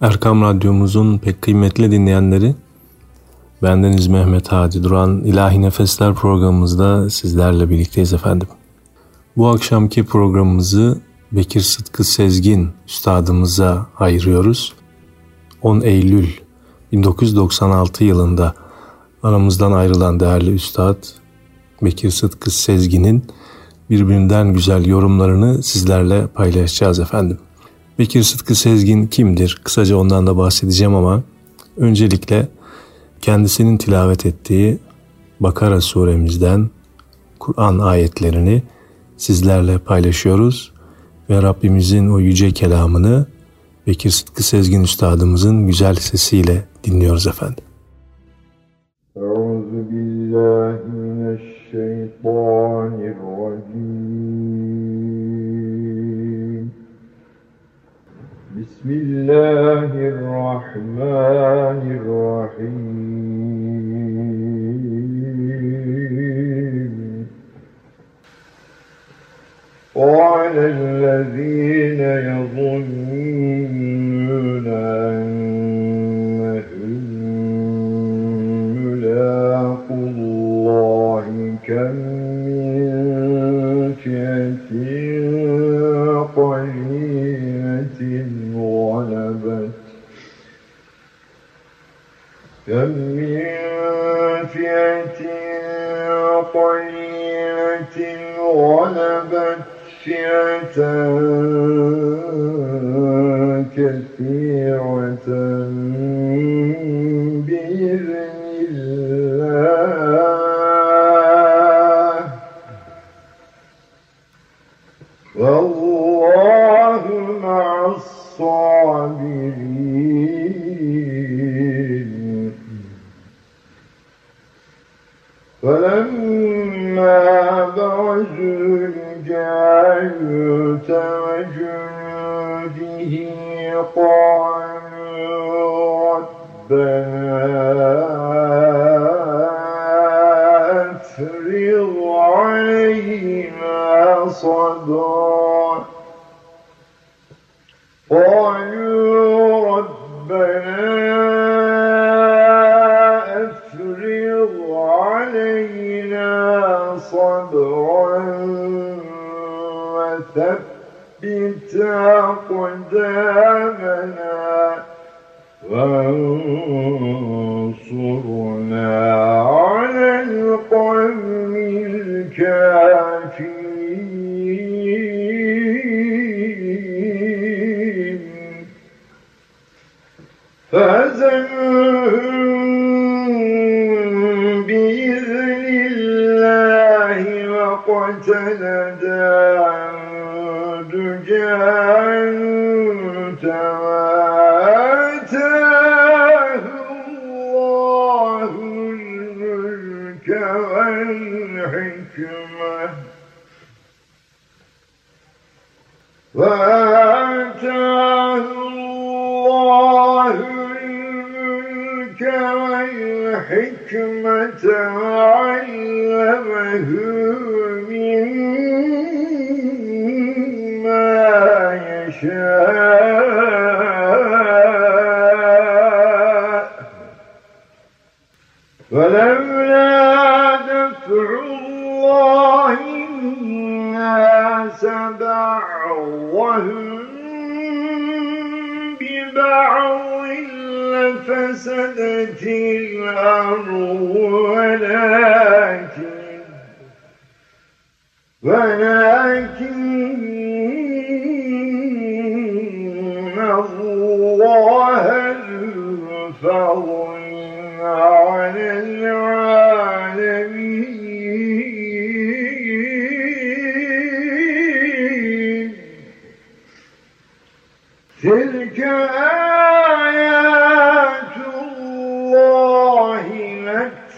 Erkam Radyomuzun pek kıymetli dinleyenleri, bendeniz Mehmet Hadi Duran İlahi Nefesler programımızda sizlerle birlikteyiz efendim. Bu akşamki programımızı Bekir Sıtkı Sezgin üstadımıza ayırıyoruz. 10 Eylül 1996 yılında aramızdan ayrılan değerli üstad Bekir Sıtkı Sezgin'in birbirinden güzel yorumlarını sizlerle paylaşacağız efendim. Bekir Sıtkı Sezgin kimdir? Kısaca ondan da bahsedeceğim ama öncelikle kendisinin tilavet ettiği Bakara suremizden Kur'an ayetlerini sizlerle paylaşıyoruz ve Rabbimizin o yüce kelamını Bekir Sıtkı Sezgin Üstadımızın güzel sesiyle dinliyoruz efendim. Euzubillahimineşşeytanirracim بسم الله الرحمن الرحيم. وعلى الذين يظنون أنهم ملاقوا الله كم كم من فئة قليلة غلبت فئة كثيرة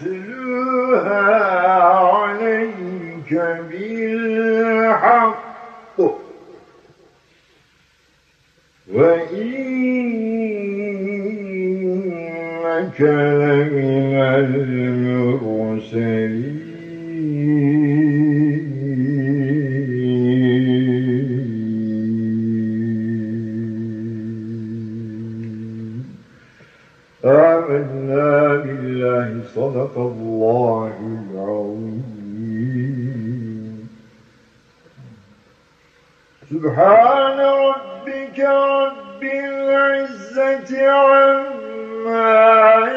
نتلوها عليك بالحق. وإنك لمن المرسلين. صدق الله العظيم. سبحان ربك رب العزة عما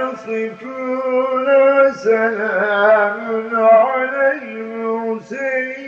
يصفون وسلام على المرسلين.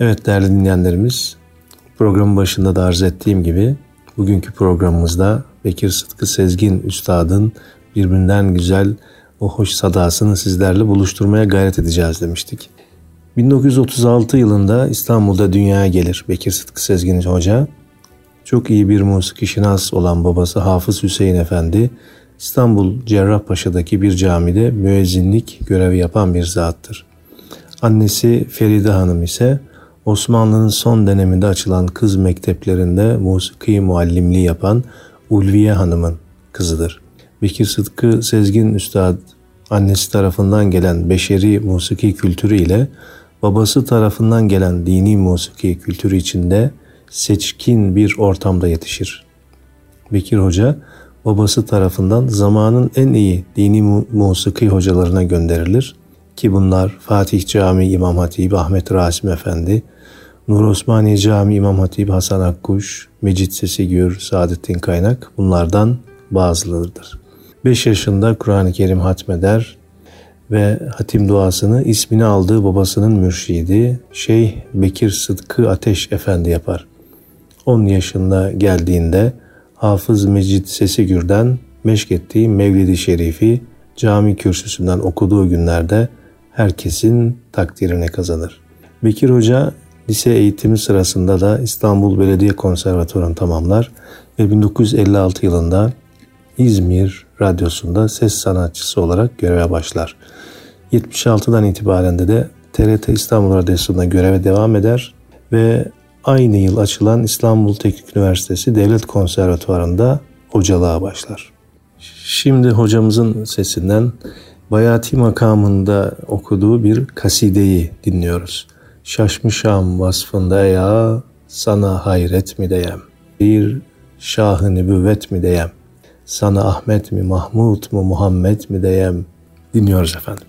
Evet değerli dinleyenlerimiz, programın başında da arz ettiğim gibi bugünkü programımızda Bekir Sıtkı Sezgin Üstad'ın birbirinden güzel o hoş sadasını sizlerle buluşturmaya gayret edeceğiz demiştik. 1936 yılında İstanbul'da dünyaya gelir Bekir Sıtkı Sezgin Hoca. Çok iyi bir musiki şinas olan babası Hafız Hüseyin Efendi, İstanbul Cerrahpaşa'daki bir camide müezzinlik görevi yapan bir zattır. Annesi Feride Hanım ise Osmanlı'nın son döneminde açılan kız mekteplerinde musiki muallimliği yapan Ulviye Hanım'ın kızıdır. Bekir Sıtkı Sezgin Üstad annesi tarafından gelen beşeri musiki kültürü ile babası tarafından gelen dini musiki kültürü içinde seçkin bir ortamda yetişir. Bekir Hoca babası tarafından zamanın en iyi dini mu- musiki hocalarına gönderilir ki bunlar Fatih Camii İmam Hatip Ahmet Rasim Efendi, Nur Osmaniye Camii İmam Hatip Hasan Akkuş, Mecit Sesi Gür, Saadettin Kaynak bunlardan bazılarıdır. 5 yaşında Kur'an-ı Kerim hatmeder ve hatim duasını ismini aldığı babasının mürşidi Şeyh Bekir Sıtkı Ateş Efendi yapar. 10 yaşında geldiğinde Hafız Mecid Sesigür'den meşk ettiği Mevlid-i Şerifi cami kürsüsünden okuduğu günlerde herkesin takdirini kazanır. Bekir Hoca lise eğitimi sırasında da İstanbul Belediye Konservatuvarı'nı tamamlar ve 1956 yılında İzmir Radyosu'nda ses sanatçısı olarak göreve başlar. 76'dan itibaren de de TRT İstanbul Radyosu'nda göreve devam eder ve aynı yıl açılan İstanbul Teknik Üniversitesi Devlet Konservatuvarı'nda hocalığa başlar. Şimdi hocamızın sesinden Bayati makamında okuduğu bir kasideyi dinliyoruz. Şaşmışam vasfında ya sana hayret mi diyem, bir şahı nübüvvet mi diyem, sana Ahmet mi Mahmud mu Muhammed mi diyem? Dinliyoruz efendim.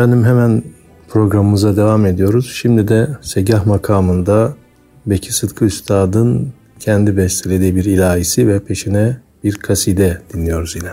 Efendim hemen programımıza devam ediyoruz. Şimdi de Segah makamında Beki Sıtkı Üstad'ın kendi bestelediği bir ilahisi ve peşine bir kaside dinliyoruz yine.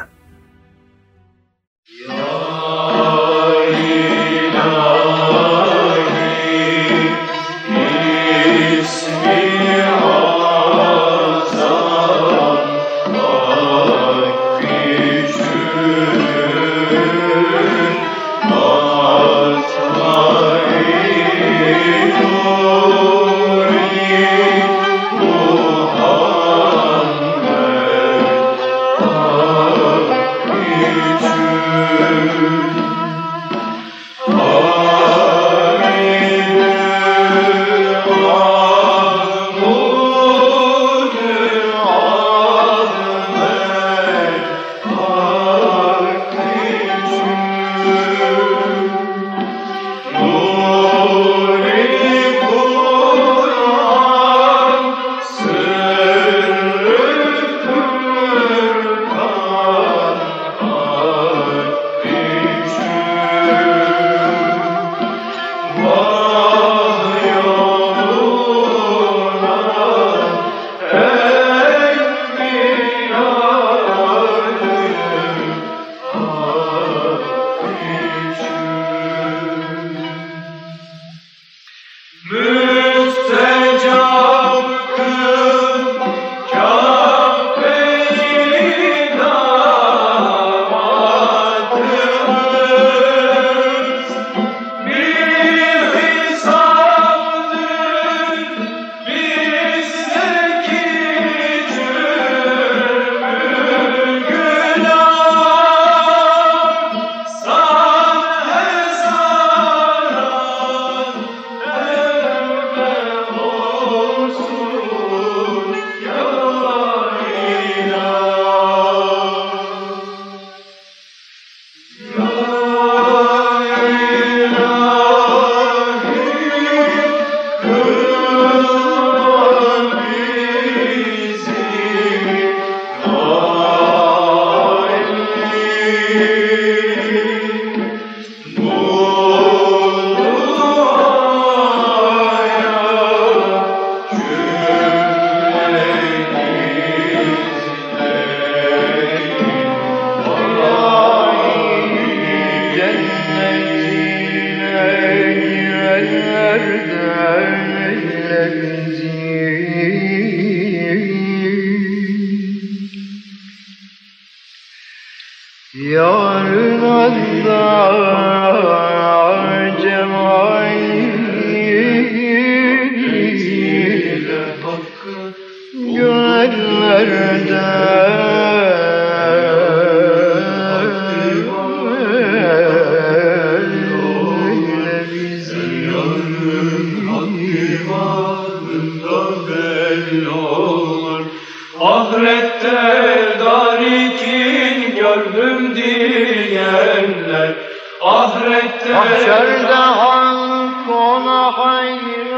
you.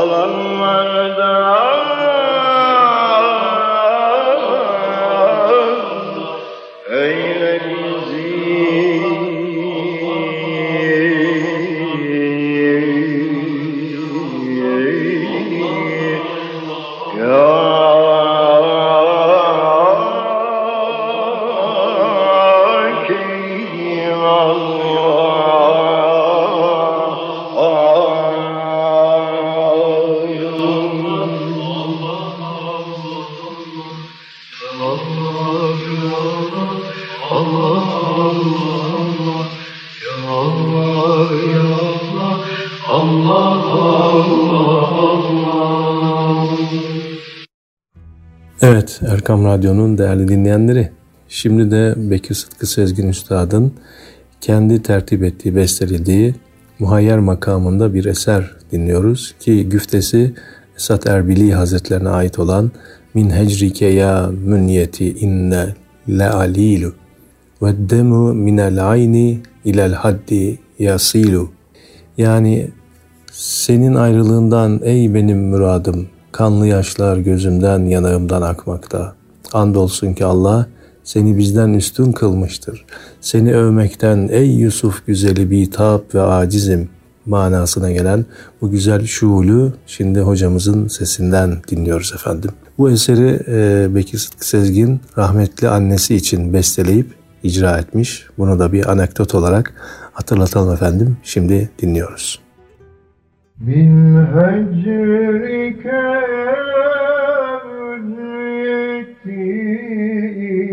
ألم Evet Erkam Radyo'nun değerli dinleyenleri. Şimdi de Bekir Sıtkı Sezgin Üstad'ın kendi tertip ettiği, bestelediği Muhayyer makamında bir eser dinliyoruz ki güftesi Esat Erbili Hazretlerine ait olan Min hecrike ya münyeti inne le alilu ve demu minel ayni ilel haddi yasilu yani senin ayrılığından ey benim müradım, kanlı yaşlar gözümden yanağımdan akmakta. Andolsun ki Allah seni bizden üstün kılmıştır. Seni övmekten ey Yusuf güzeli bitap ve acizim manasına gelen bu güzel şuulu şimdi hocamızın sesinden dinliyoruz efendim. Bu eseri e, Bekir Sıtkı Sezgin rahmetli annesi için besteleyip icra etmiş. Bunu da bir anekdot olarak hatırlatalım efendim. Şimdi dinliyoruz. من هجرك يا بنيتي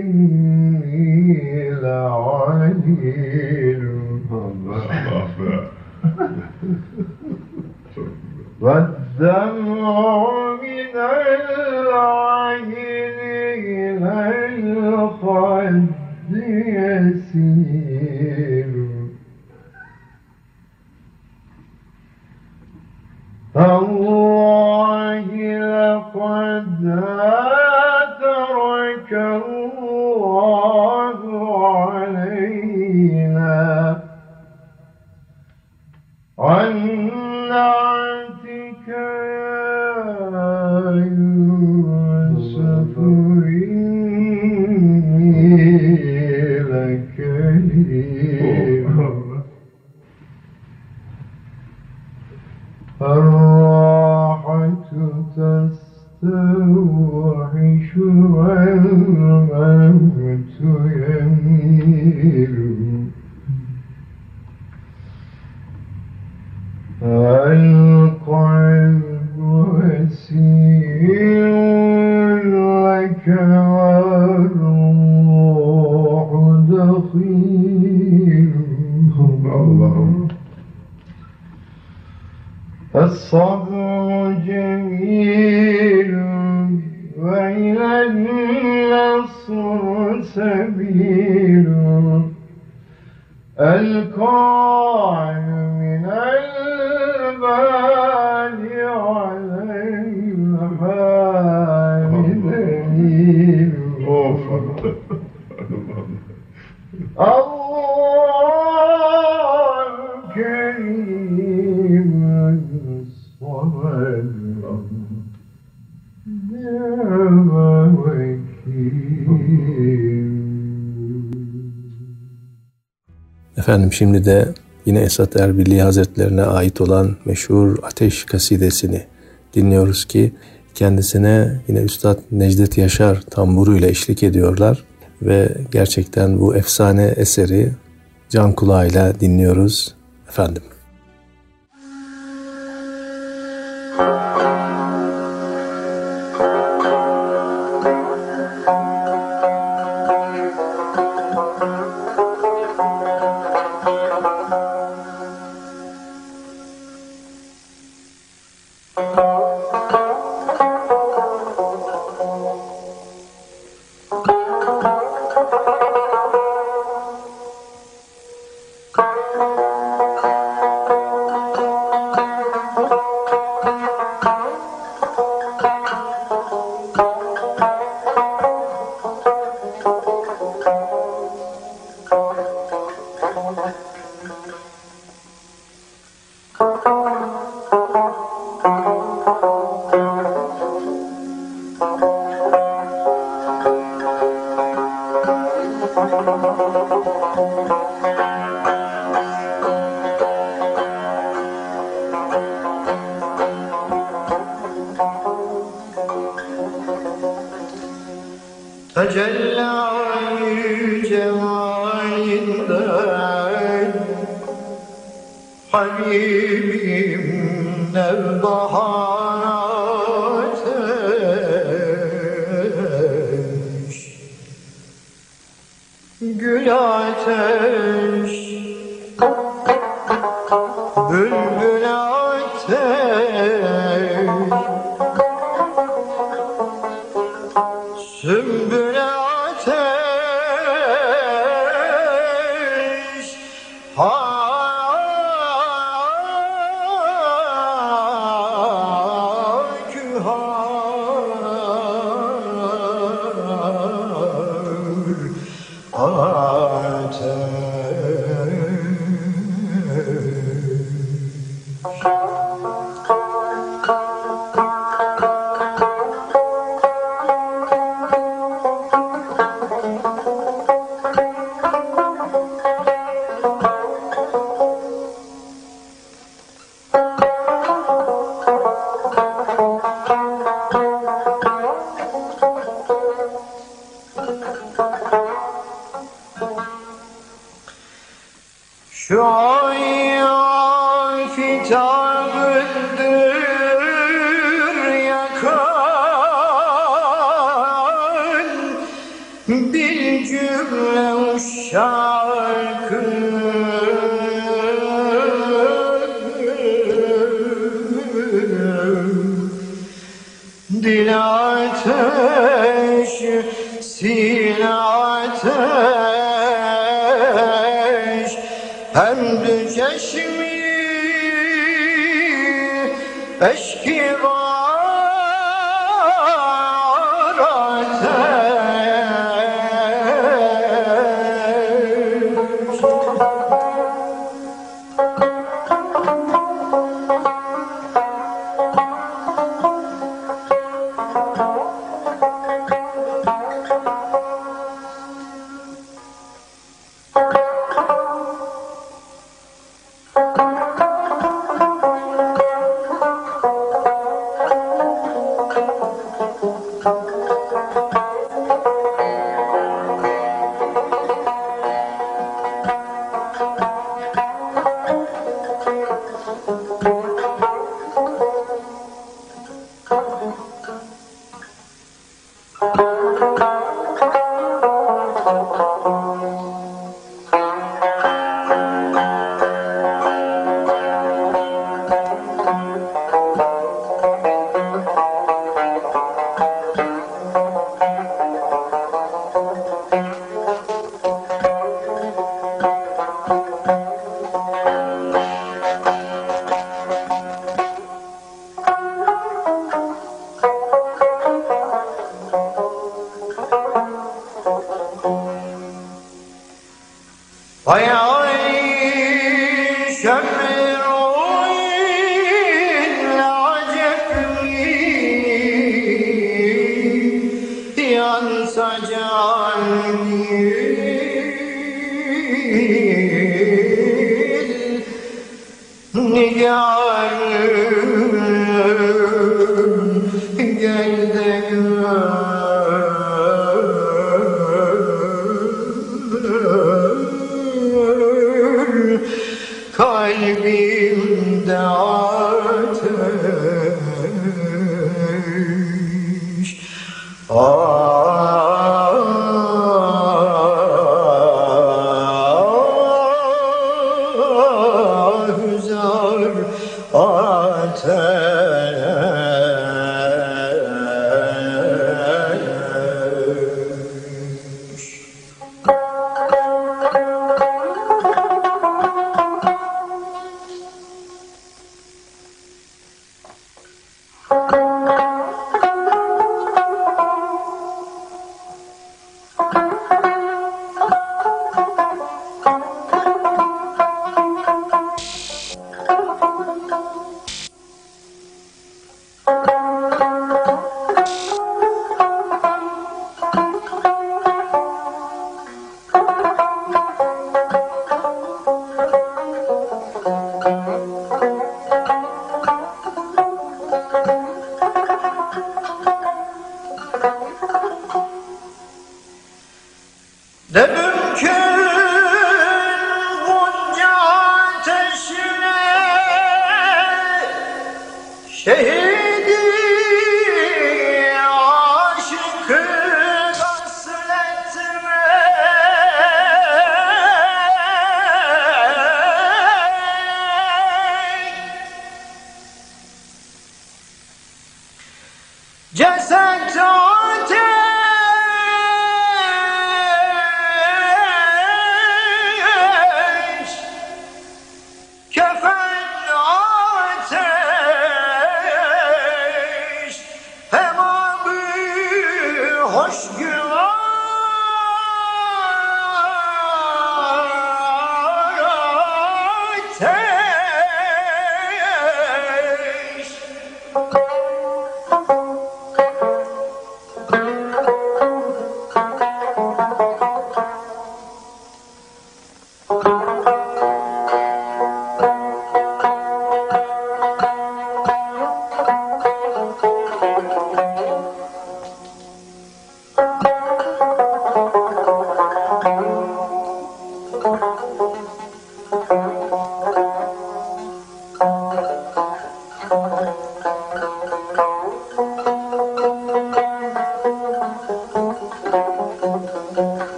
إني. والدمع من العين إلى يسير تالله لقد só Efendim şimdi de yine Esat Erbilli Hazretlerine ait olan meşhur Ateş kasidesini dinliyoruz ki kendisine yine Üstad Necdet Yaşar tamburuyla eşlik ediyorlar ve gerçekten bu efsane eseri can kulağıyla dinliyoruz efendim. oh, oh. we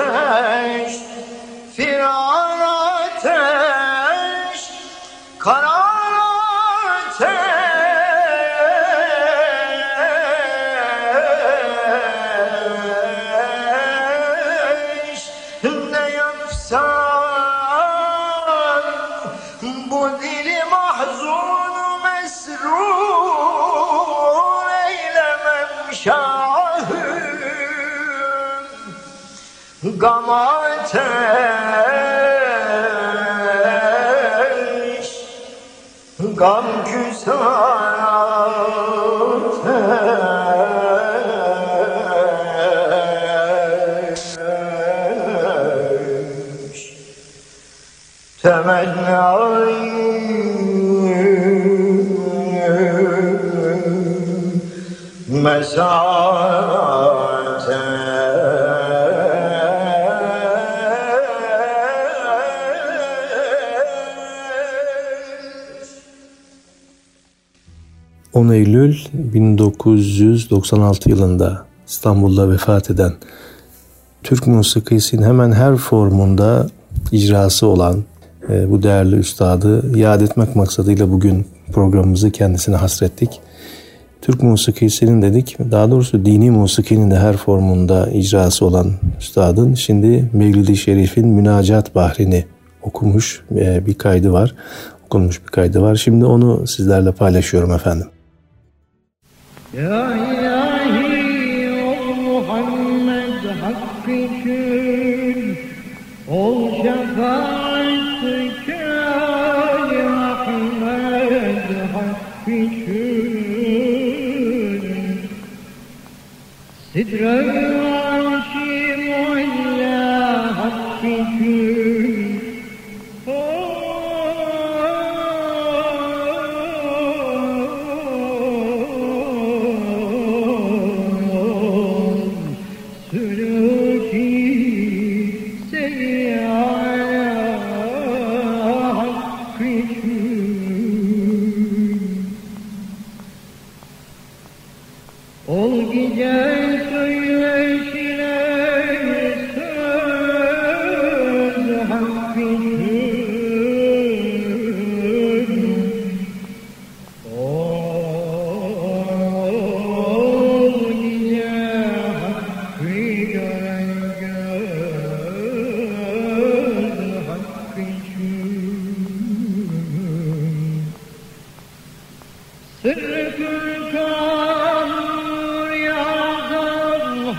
ateş şahım Gam ateş Gam küsar ateş Temennayım mesate Eylül 1996 yılında İstanbul'da vefat eden Türk musikisinin hemen her formunda icrası olan e, bu değerli üstadı yad etmek maksadıyla bugün programımızı kendisine hasrettik. Türk musikisinin dedik, daha doğrusu dini musikinin de her formunda icrası olan üstadın şimdi Mevlid-i Şerif'in Münacat Bahrini okumuş e, bir kaydı var. Okunmuş bir kaydı var. Şimdi onu sizlerle paylaşıyorum efendim. Ya ilahi Muhammed hakkı için Ol şefaat kâli Sidre-i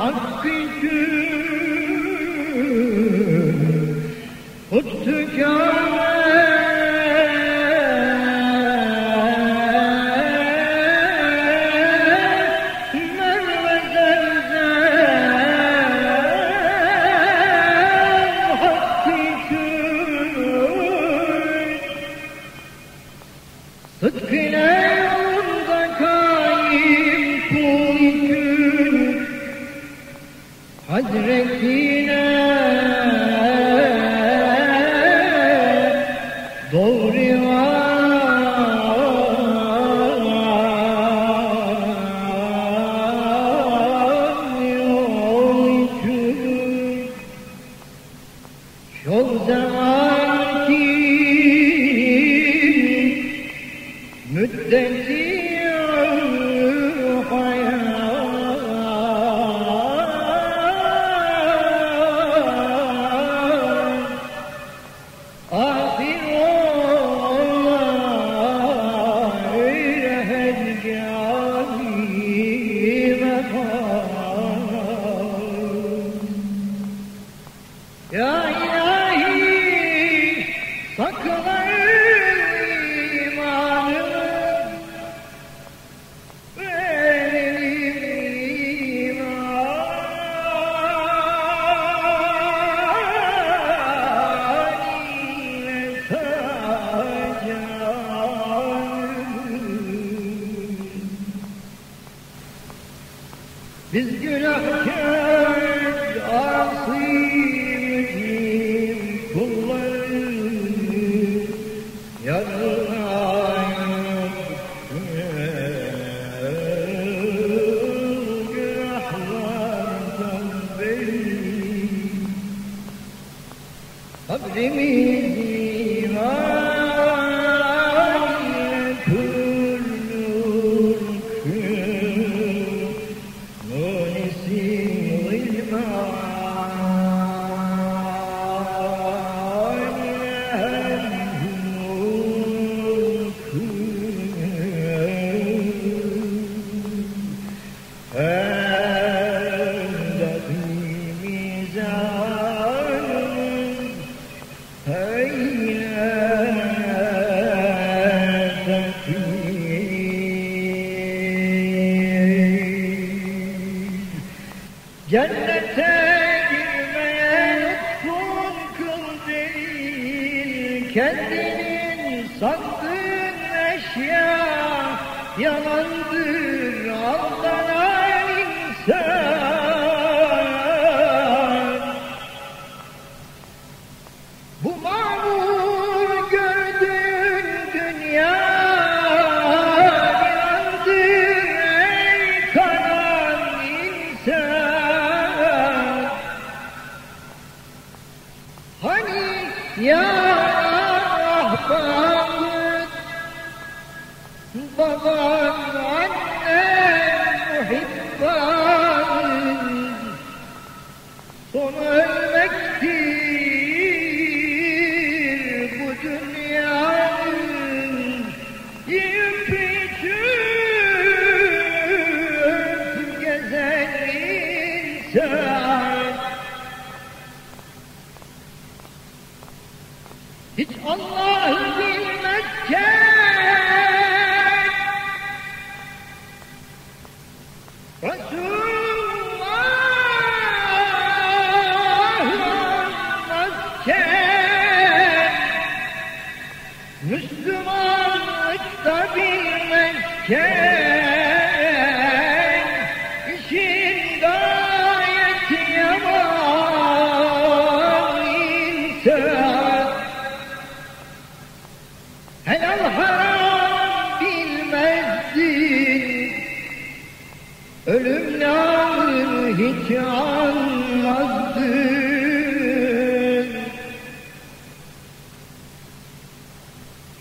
hakkı için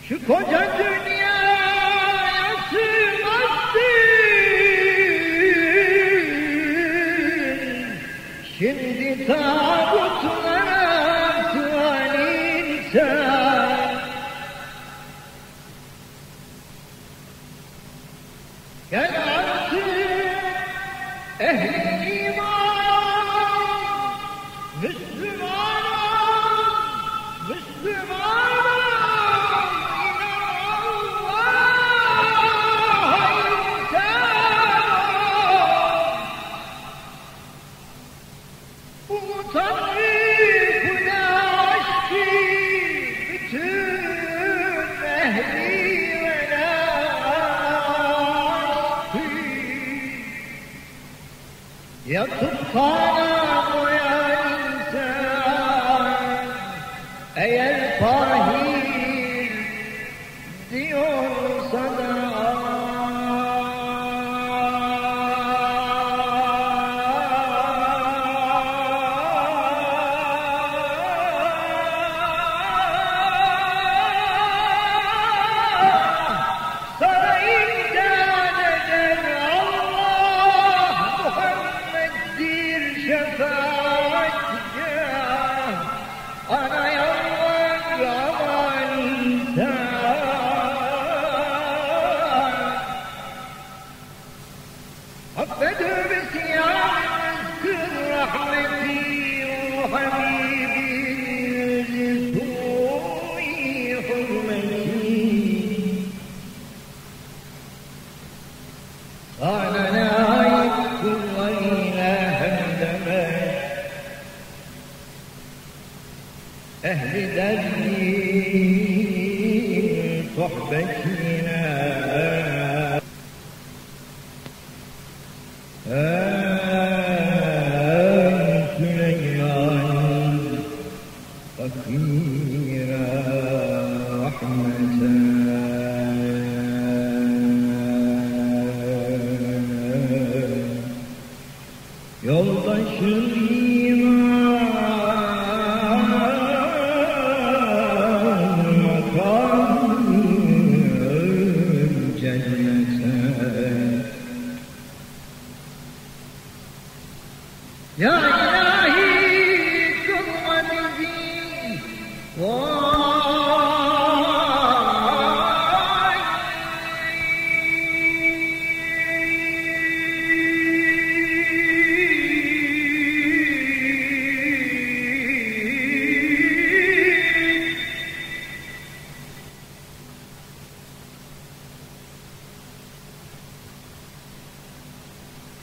Şu koca dünyaya sığmazdın Şimdi tabutlara Five.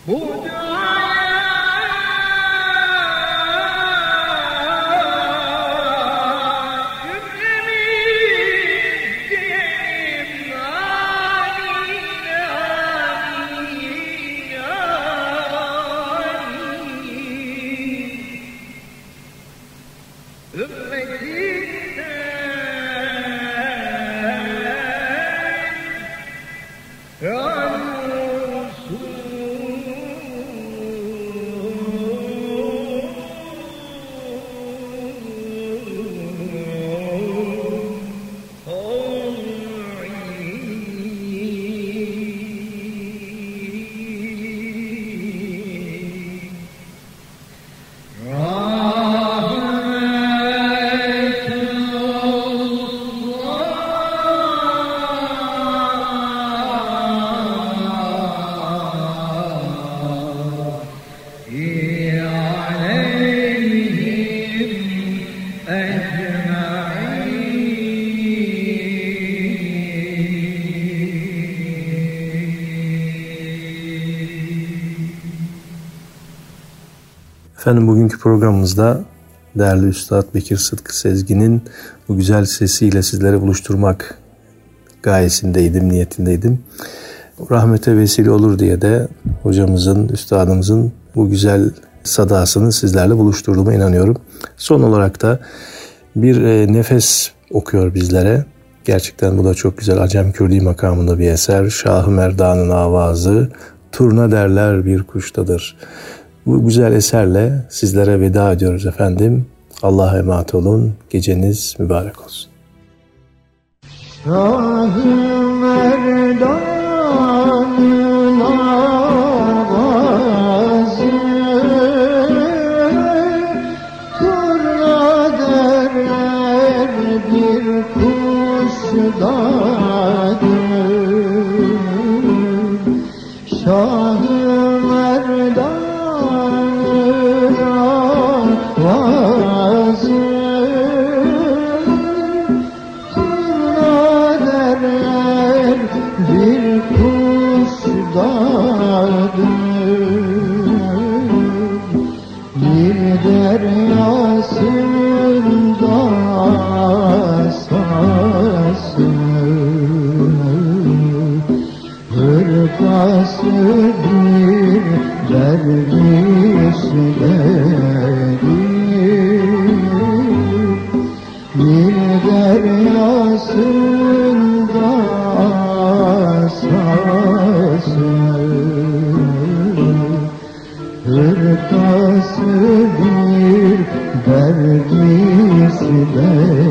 Buda! Efendim bugünkü programımızda değerli Üstad Bekir Sıtkı Sezgin'in bu güzel sesiyle sizlere buluşturmak gayesindeydim, niyetindeydim. Rahmete vesile olur diye de hocamızın, üstadımızın bu güzel sadasını sizlerle buluşturduğuma inanıyorum. Son olarak da bir e, nefes okuyor bizlere. Gerçekten bu da çok güzel. Acem Kürdi makamında bir eser. Şah-ı Merdan'ın avazı, turna derler bir kuştadır. Bu güzel eserle sizlere veda ediyoruz efendim. Allah'a emanet olun. Geceniz mübarek olsun. Şah-ı Merdan'ın deryasında sası Hırkası bir dervişleri bir deryasında sası Hırkası Hare